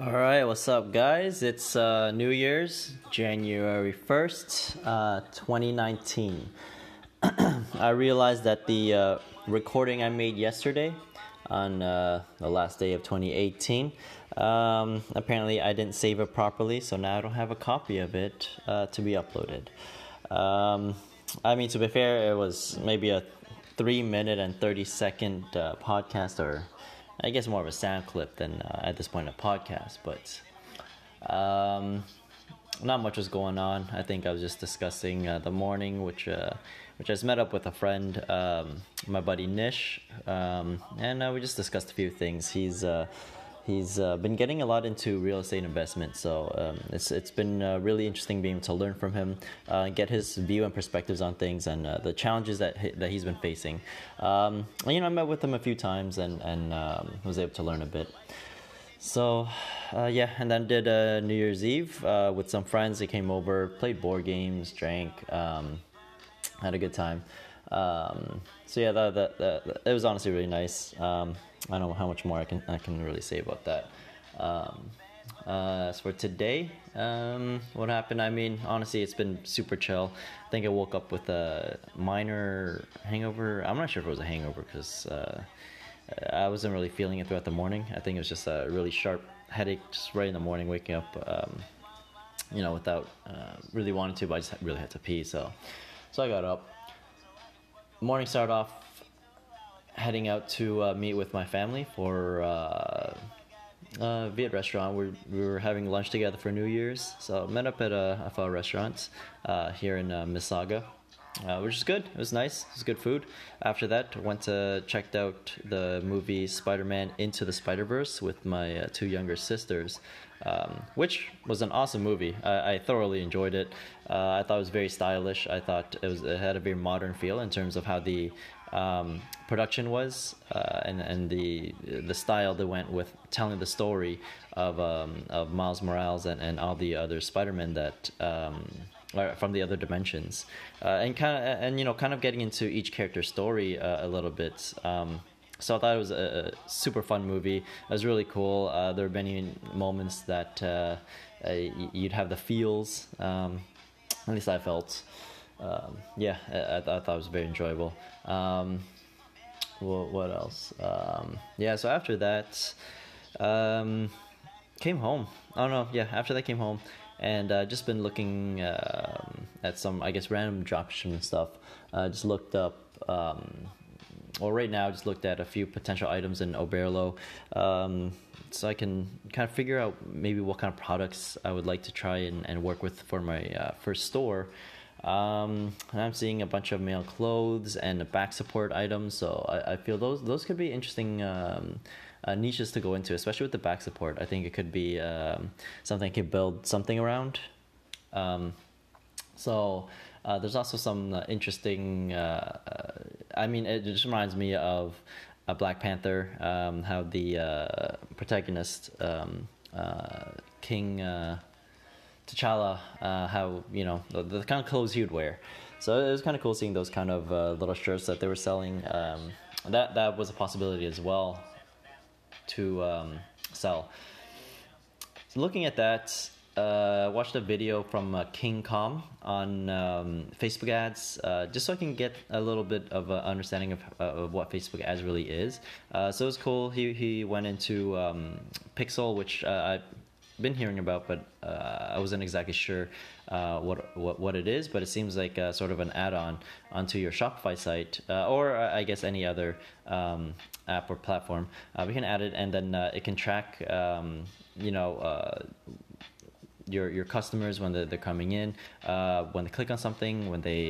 All right, what's up, guys? It's uh, New Year's, January 1st, uh, 2019. I realized that the uh, recording I made yesterday on uh, the last day of 2018, um, apparently I didn't save it properly, so now I don't have a copy of it uh, to be uploaded. Um, I mean, to be fair, it was maybe a 3 minute and 30 second uh, podcast or I guess more of a sound clip than uh, at this point a podcast, but um, not much was going on. I think I was just discussing uh, the morning, which uh, which I just met up with a friend, um, my buddy Nish, um, and uh, we just discussed a few things. He's uh, He's uh, been getting a lot into real estate investment, so um, it's it's been uh, really interesting being able to learn from him, uh, get his view and perspectives on things, and uh, the challenges that he, that he's been facing. Um, you know, I met with him a few times and and um, was able to learn a bit. So, uh, yeah, and then did uh, New Year's Eve with some friends. They came over, played board games, drank, um, had a good time. Um, so yeah, that, that, that, it was honestly really nice. I don't know how much more I can I can really say about that. Um, uh, as for today, um, what happened? I mean, honestly, it's been super chill. I think I woke up with a minor hangover. I'm not sure if it was a hangover because uh, I wasn't really feeling it throughout the morning. I think it was just a really sharp headache just right in the morning, waking up, um, you know, without uh, really wanting to, but I just really had to pee. So, so I got up. Morning started off heading out to uh, meet with my family for uh, a Viet restaurant. We, we were having lunch together for New Year's, so met up at a, a pho restaurant uh, here in uh, Mississauga. Uh, which is good. It was nice. It was good food. After that, went to checked out the movie Spider-Man Into the Spider-Verse with my uh, two younger sisters, um, which was an awesome movie. I, I thoroughly enjoyed it. I thought it was very stylish. I thought it was it had a very modern feel in terms of how the um, production was uh, and and the the style that went with telling the story of um, of Miles Morales and, and all the other Spider-Men that um, are from the other dimensions uh, and kind of and you know kind of getting into each character's story uh, a little bit. Um, so I thought it was a, a, super fun movie. It was really cool. Uh, there were many moments that uh, you'd have the feels. Um, at least I felt um, yeah, I, I, thought it was very enjoyable. Um, what, what else? Um, yeah, so after that, um, came home. I don't know. Yeah, after that came home and uh, just been looking uh, at some, I guess, random dropshipping stuff. Uh, just looked up. Um, well, right now, just looked at a few potential items in Oberlo, um, so I can kind of figure out maybe what kind of products I would like to try and, and work with for my uh, first store. Um, I'm seeing a bunch of male clothes and back support items, so I, I feel those those could be interesting um, uh, niches to go into, especially with the back support. I think it could be um, something I could build something around. Um, so uh, there's also some uh, interesting. Uh, uh, I mean, it just reminds me of a Black Panther, um, how the uh, protagonist um, King. T'Challa, uh, how you know the, the, kind of clothes he would wear. So it was kind of cool seeing those kind of uh, little shirts that they were selling. Um, that that was a possibility as well to um, sell. So looking at that, uh, watched a video from uh, King Com on um, Facebook ads, uh, just so I can get a little bit of an understanding of, uh, of what Facebook ads really is. Uh, so it was cool. He he went into um, Pixel, which uh, I been hearing about, but uh, I wasn't exactly sure uh, what, what what it is. But it seems like a, sort of an add-on onto your Shopify site, uh, or uh, I guess any other um, app or platform. Uh, we can add it, and then uh, it can track, um, you know. your, your customers when they're, they're coming in, when they click on something, when they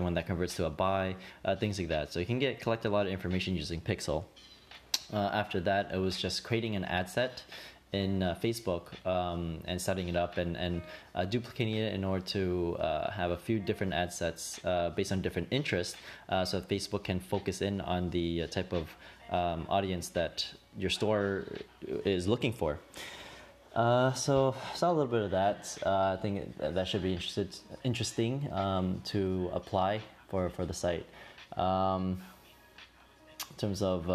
when that converts to a buy, things like that. So you can get collect a lot of information using Pixel. after that, it was just creating an ad set in uh, Facebook um, and setting it up and, and uh, duplicating it in order to uh, have a few different ad sets uh, based on different interests uh, so Facebook can focus in on the uh, type of um, audience that your store is looking for. so saw a little bit of that. I think that should be interested, interesting um, to apply for, for the site. Um, in terms of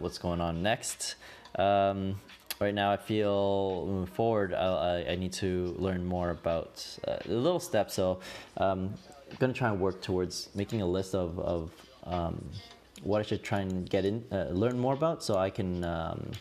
what's going on next, um, right now I feel moving forward, I, I, I need to learn more about uh, little steps. So um, I'm gonna try and work towards making a list of of um, what I should try and get in, uh, learn more about, so I can. Um,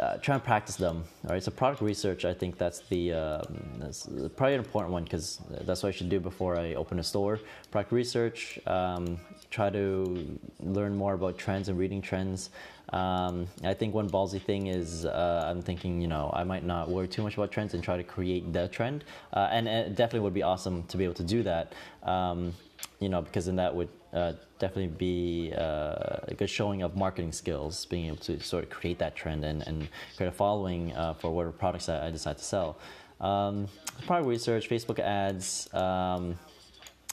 uh, try and practice them. All right, so product research, I think that's the um, that's probably an important one because that's what I should do before I open a store. Product research, um, try to learn more about trends and reading trends. Um, I think one ballsy thing is uh, I'm thinking, you know, I might not worry too much about trends and try to create the trend, uh, and, it definitely would be awesome to be able to do that. Um, you know, because then that would uh, definitely be uh, a good showing of marketing skills, being able to sort of create that trend and, and create a following uh, for whatever products I, I decide to sell. Um, product research, Facebook ads, um,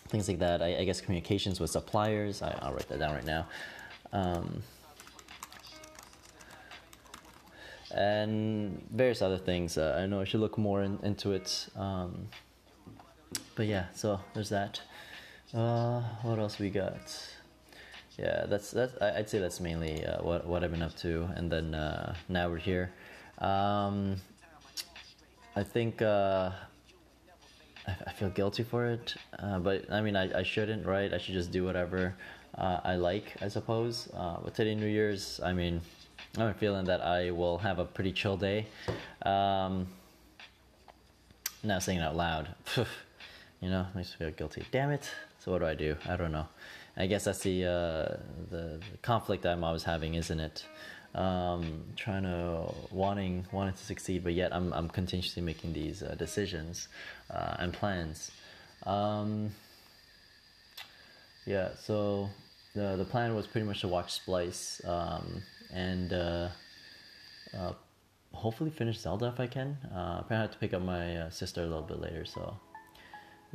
things like that. I, I, guess communications with suppliers. I, will write that down right now. Um, and various other things. Uh, I know I should look more in, into it. Um, but yeah, so there's that. Uh, what else we got? Yeah, that's that's. I'd say that's mainly uh, what what I've been up to, and then uh, now we're here. Um, I think uh, I, I, feel guilty for it, uh, but I mean I, I shouldn't, right? I should just do whatever uh, I like, I suppose. but today New Year's, I mean, I'm feeling that I will have a pretty chill day. Um, now saying it out loud, you know, makes me feel guilty. Damn it. So what do I do? I don't know. I guess that's the uh, the, conflict I'm always having, isn't it? Um, trying to wanting wanting to succeed, but yet I'm I'm continuously making these uh, decisions uh, and plans. Um, yeah, so the the plan was pretty much to watch Splice um, and uh, uh, hopefully finish Zelda if I can. Uh, I have to pick up my uh, sister a little bit later, so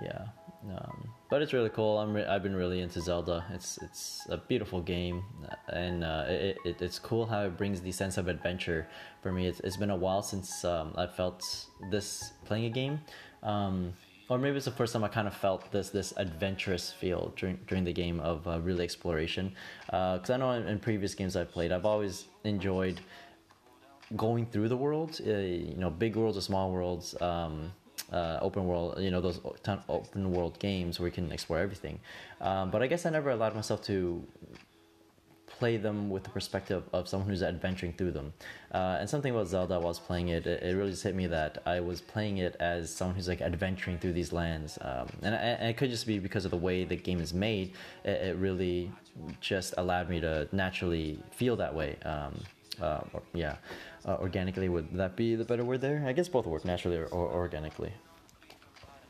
yeah. Um, but it's really cool. I'm re- I've been really into Zelda. It's it's a beautiful game, and uh, it, it, it's cool how it brings the sense of adventure for me. It's, it's been a while since um, I felt this playing a game, um, or maybe it's the first time I kind of felt this this adventurous feel during during the game of uh, really exploration. Because uh, I know in, in, previous games I've played, I've always enjoyed going through the world. Uh, you know, big worlds or small worlds. Um, uh, open world, you know, those open world games where you can explore everything. Um, but I guess I never allowed myself to play them with the perspective of someone who's adventuring through them. Uh, and something about Zelda, while I was playing it, it, it, really just hit me that I was playing it as someone who's like adventuring through these lands. Um, and, and, it could just be because of the way the game is made, it, it really just allowed me to naturally feel that way. Um, uh, or, yeah uh, organically. Would that be the better word there? I guess both work naturally or, or organically.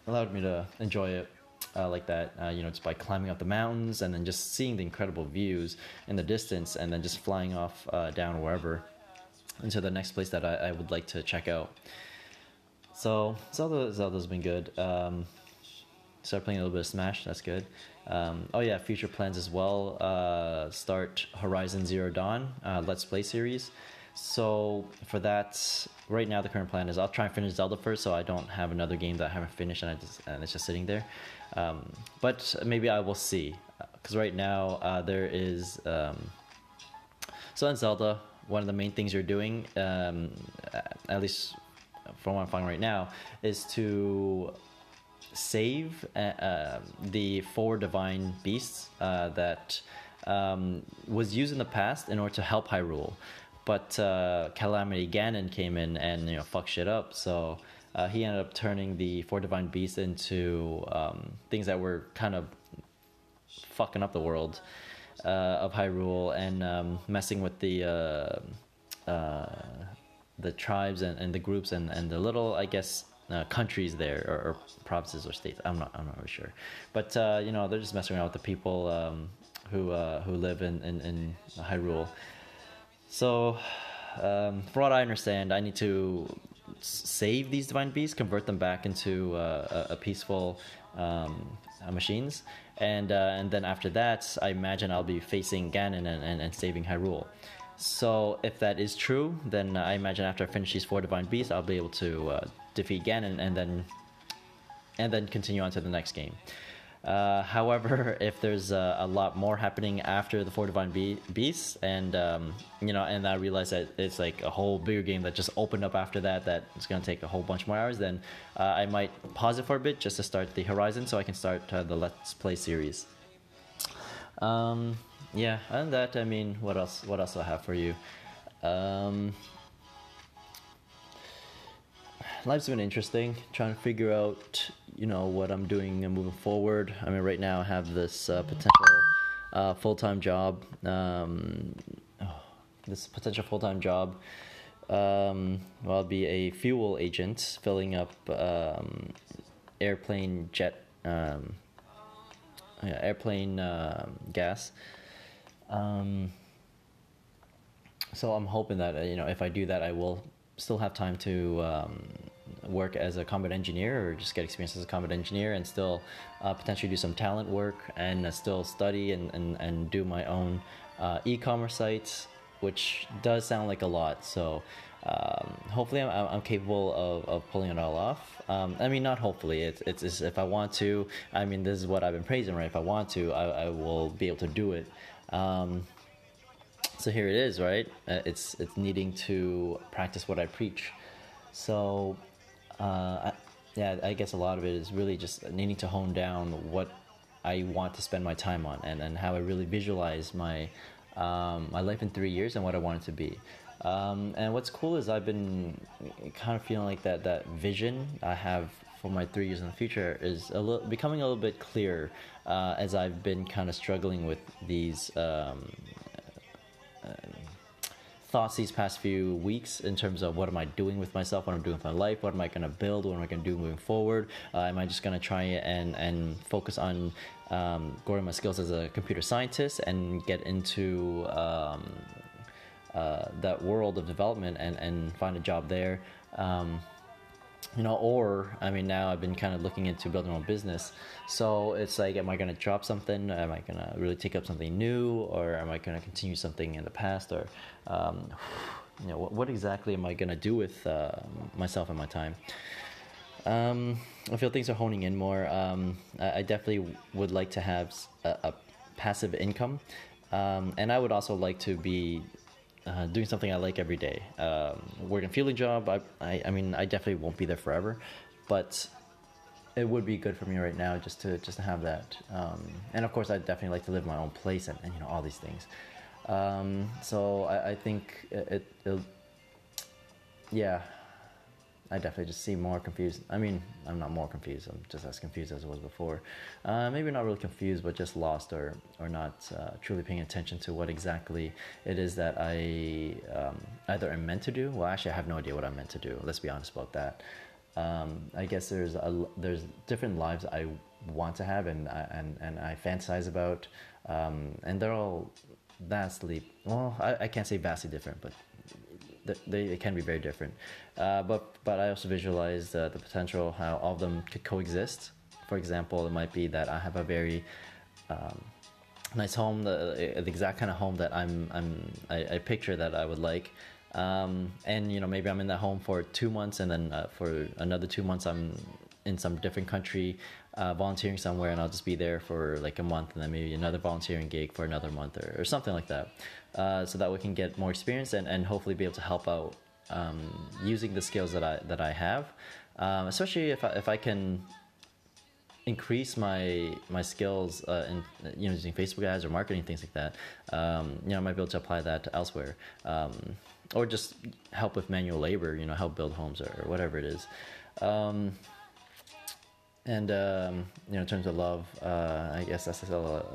Allowed me to enjoy it uh, like that, uh, you know, just by climbing up the mountains and then just seeing the incredible views in the distance and then just flying off uh, down wherever into the next place that I, I, would like to check out. So Zelda, Zelda's been good. Um, started playing a little bit of Smash. That's good. Um, oh yeah, future plans as well. Uh, start Horizon Zero Dawn uh, Let's Play series. So for that, right now the current plan is I'll try and finish Zelda first, so I don't have another game that I haven't finished and just and it's just sitting there. Um, but maybe I will see, because right now uh, there is um, so in Zelda, one of the main things you're doing, um, at least from what I'm finding right now, is to save uh, uh, the four divine beasts uh, that um, was used in the past in order to help Hyrule. But Calamity Ganon came in and you know fucked shit up. So uh, he ended up turning the four divine beasts into um, things that were kind of fucking up the world uh, of Hyrule and um, messing with the uh, the tribes and, and the groups and, and the little I guess uh, countries there or, or, provinces or states. I'm not I'm not really sure, but uh, you know they're just messing around with the people um, who uh, who live in in, in Hyrule, so, um, from what I understand, I need to save these divine beasts, convert them back into uh, a, a, peaceful um, uh, machines, and uh, and then after that, I imagine I'll be facing Ganon and, and, and, saving Hyrule. So if that is true, then I imagine after I finish these four divine beasts, I'll be able to uh, defeat Ganon and then and then continue on to the next game. Uh, however, if there's a, a, lot more happening after the Four Divine Be- Beasts, and um, you know, and I realize that it's like a whole bigger game that just opened up after that, that it's gonna take a whole bunch more hours, then uh, I might pause it for a bit just to start the Horizon, so I can start uh, the Let's Play series. Um, yeah, and that, I mean, what else? What else do I have for you? Um, life's been interesting. Trying to figure out, you know, what I'm doing and moving forward. I mean, right now I have this uh, potential uh, full time job. Um, oh, this potential full time job. Um, well, I'll be a fuel agent, filling up um, airplane jet, um, yeah, airplane uh, gas. Um, so I'm hoping that you know if I do that, I will still have time to um, work as a combat engineer or just get experience as a combat engineer and still uh, potentially do some talent work and uh, still study and, and, and do my own uh, e-commerce sites which does sound like a lot. So um, hopefully I'm, I'm capable of, of pulling it all off. Um, I mean not hopefully. It's, it's, it's, if I want to I mean this is what I've been praising right? If I want to I, I will be able to do it. Um, so here it is right? Uh, it's it's needing to practice what I preach. So uh, I, yeah, I guess a lot of it is really just needing to hone down what I want to spend my time on and, and how I really visualize my um, my life in three years and what I want it to be. Um, and what's cool is I've been kind of feeling like that that vision I have for my three years in the future is a little, becoming a little bit clearer uh, as I've been kind of struggling with these um, thoughts these past few weeks in terms of what am I doing with myself, what I'm doing with my life, what am I going to build, what am I going to do moving forward? Uh, am I just going to try and and focus on um, growing my skills as a computer scientist and get into um, uh, that world of development and and find a job there? Um, you know, or I mean, now I've been kind of looking into building my own business. So it's like, am I going to drop something? Am I going to really take up something new, or am I going to continue something in the past? Or, um, you know, what, what, exactly am I going to do with uh, myself and my time? Um, I feel things are honing in more. Um, I, I, definitely would like to have a, a passive income, um, and I would also like to be uh, doing something I like every day. Um, working a feeling job, I, I, I, mean, I definitely won't be there forever, but it would be good for me right now just to just to have that. Um, and of course, I definitely like to live my own place and, and you know all these things. Um, so I, I think it, it, yeah, I definitely just seem more confused. I mean, I'm not more confused. I'm just as confused as I was before. Uh, maybe not really confused, but just lost or or not uh, truly paying attention to what exactly it is that I um, either am meant to do. Well, actually, I have no idea what I'm meant to do. Let's be honest about that. Um, I guess there's a, there's different lives I want to have and and and I fantasize about, um, and they're all vastly well. I, I can't say vastly different, but they, they can be very different. Uh, but but I also visualize uh, the potential how all of them could coexist. For example, it might be that I have a very um, nice home, the, the exact kind of home that I'm I'm I, I picture that I would like. Um, and you know maybe I'm in that home for two months, and then uh, for another two months I'm in some different country uh, volunteering somewhere, and I'll just be there for like a month, and then maybe another volunteering gig for another month or, or something like that, uh, so that we can get more experience and, and hopefully be able to help out um, using the skills that I that I have, um, especially if I, if I can increase my my skills uh, in you know using Facebook ads or marketing things like that. Um, you know, I might be able to apply that to elsewhere, um, or just help with manual labor. You know, help build homes or, or whatever it is. Um, and um, you know, in terms of love, uh, I guess that's still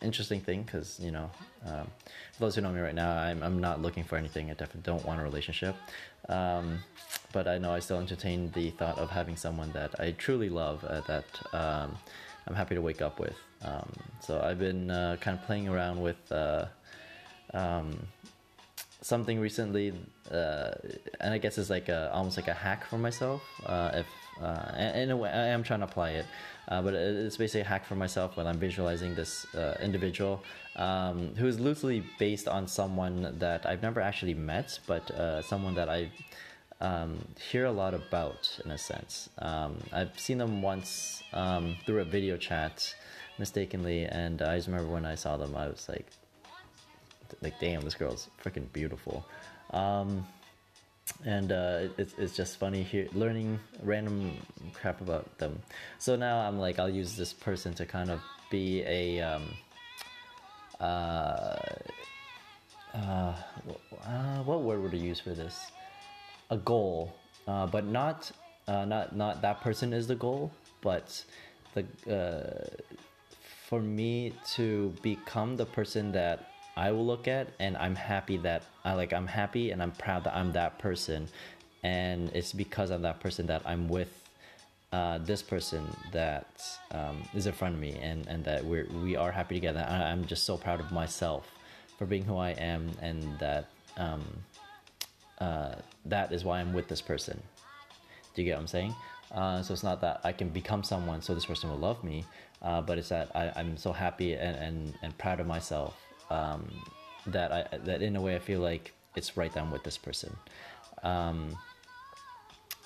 an interesting thing because you know, um, for those who know me right now, I'm I'm not looking for anything. I definitely don't want a relationship, um, but I know I still entertain the thought of having someone that I truly love uh, that um, I'm happy to wake up with. Um, so I've been uh, kind of playing around with uh, um, something recently, uh, and I guess it's like a, almost like a hack for myself. Uh, if uh, in a way, I am trying to apply it, uh, but it's basically a hack for myself when I'm visualizing this uh, individual um, who is loosely based on someone that I've never actually met, but uh, someone that I um, hear a lot about in a sense. Um, I've seen them once um, through a video chat mistakenly, and I just remember when I saw them, I was like, like damn, this girl's freaking beautiful. Um, and uh, it's, it's just funny here learning random crap about them. So now I'm like, I'll use this person to kind of be a um, uh, uh, uh, what word would I use for this? A goal, uh, but not uh, not not that person is the goal, but the uh, for me to become the person that I will look at, and I'm happy that I like I'm happy and I'm proud that I'm that person, and it's because I'm that person that I'm with uh, this person that um, is in front of me and, and that we're we are happy together. I, am just so proud of myself for being who I am and that um, uh, that is why I'm with this person. Do you get what I'm saying? Uh, so it's not that I can become someone so this person will love me, uh, but it's that I, am so happy and, and, and proud of myself um, that I that in a way I feel like it's right I'm with this person. Um,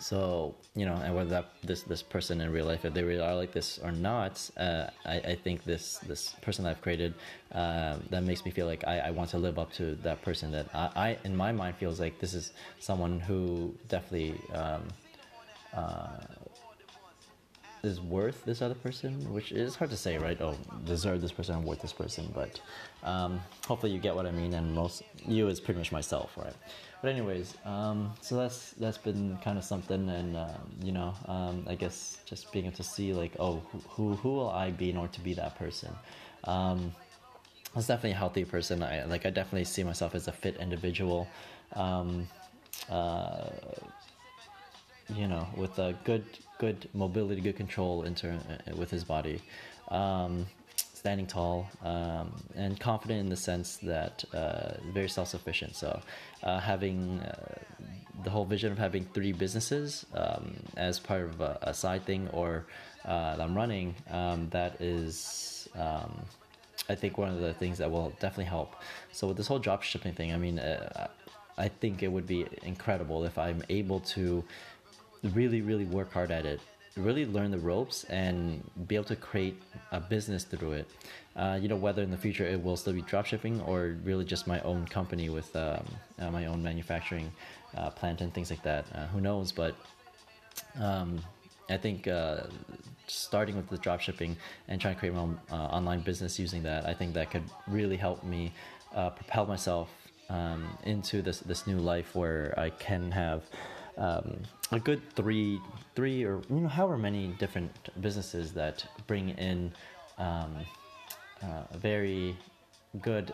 so you know and whether that this this person in real life if they really are like this or not uh, I, I think this this person i've created uh, that makes me feel like I, I want to live up to that person that I, I in my mind feels like this is someone who definitely um, uh, is worth this other person which is hard to say right oh deserve this person or worth this person but um, hopefully you get what i mean and most you is pretty much myself right but anyways, um, so that's that's been kind of something, and uh, you know, um, I guess just being able to see like, oh, who who will I be in order to be that person? Um, I was definitely a healthy person. I like I definitely see myself as a fit individual. Um, uh, you know, with a good good mobility, good control in turn uh, with his body. Um, standing tall um, and confident in the sense that uh, very self-sufficient. So uh, having uh, the whole vision of having three businesses um, as part of a, a side thing or uh, that I'm running, um, that is, um, I think, one of the things that will definitely help. So with this whole drop shipping thing, I mean, uh, I think it would be incredible if I'm able to really, really work hard at it really learn the ropes and be able to create a business through it. Uh, you know, whether in the future it will still be dropshipping or really just my own company with um, uh, my own manufacturing uh, plant and things like that. Uh, who knows? But um, I think uh, starting with the dropshipping and trying to create my own uh, online business using that, I think that could really help me propel myself um, into this this new life where I can have um, a good three, three or you know however many different businesses that bring in um, uh, very good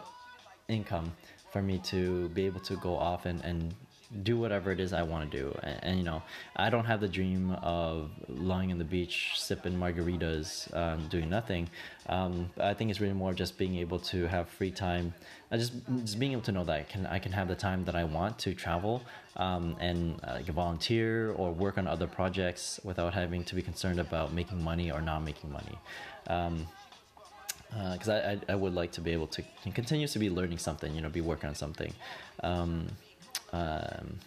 income for me to be able to go off and, and do whatever it is I want to do. And, and, you know, I don't have the dream of lying on the beach, sipping margaritas, um, doing nothing. Um, I think it's really more just being able to have free time, uh, just just being able to know that I can I can have the time that I want to travel um, and uh, volunteer or work on other projects without having to be concerned about making money or not making money because um, uh, I, I, I, would like to be able to continue to be learning something, you know, be working on something. Um, um,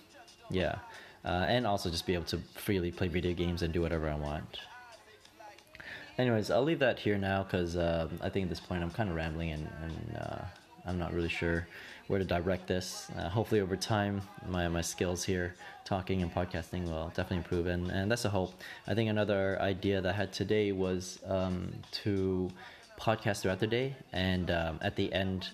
yeah, uh, and also just be able to freely play video games and do whatever I want. Anyways, I'll leave that here now because uh, I think at this point I'm kind of rambling and, and uh, I'm not really sure where to direct this. Uh, hopefully, over time, my, my skills here, talking and podcasting, will definitely improve, and, and that's a hope. I think another idea that I had today was um, to podcast throughout the day and um, at the end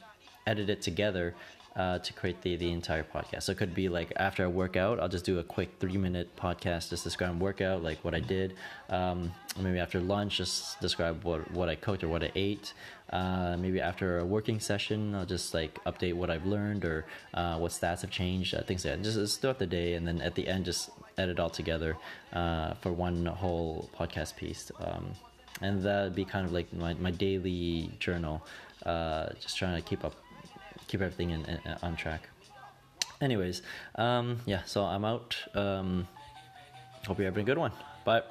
edit it together uh, to create the, the entire podcast. So it could be like after I work out, I'll just do a quick three minute podcast, just describe workout, like what I did. Um, maybe after lunch, just describe what, what I cooked or what I ate. Uh, maybe after a working session, I'll just like update what I've learned or uh, what stats have changed, uh, things like that. Just, just throughout the day, and then at the end, just edit all together uh, for one whole podcast piece. Um, and that'd be kind of like my, my daily journal, uh, just trying to keep up keep everything in, in, on track. Anyways, um, yeah, so I'm out. Um, hope you're having a good one. Bye.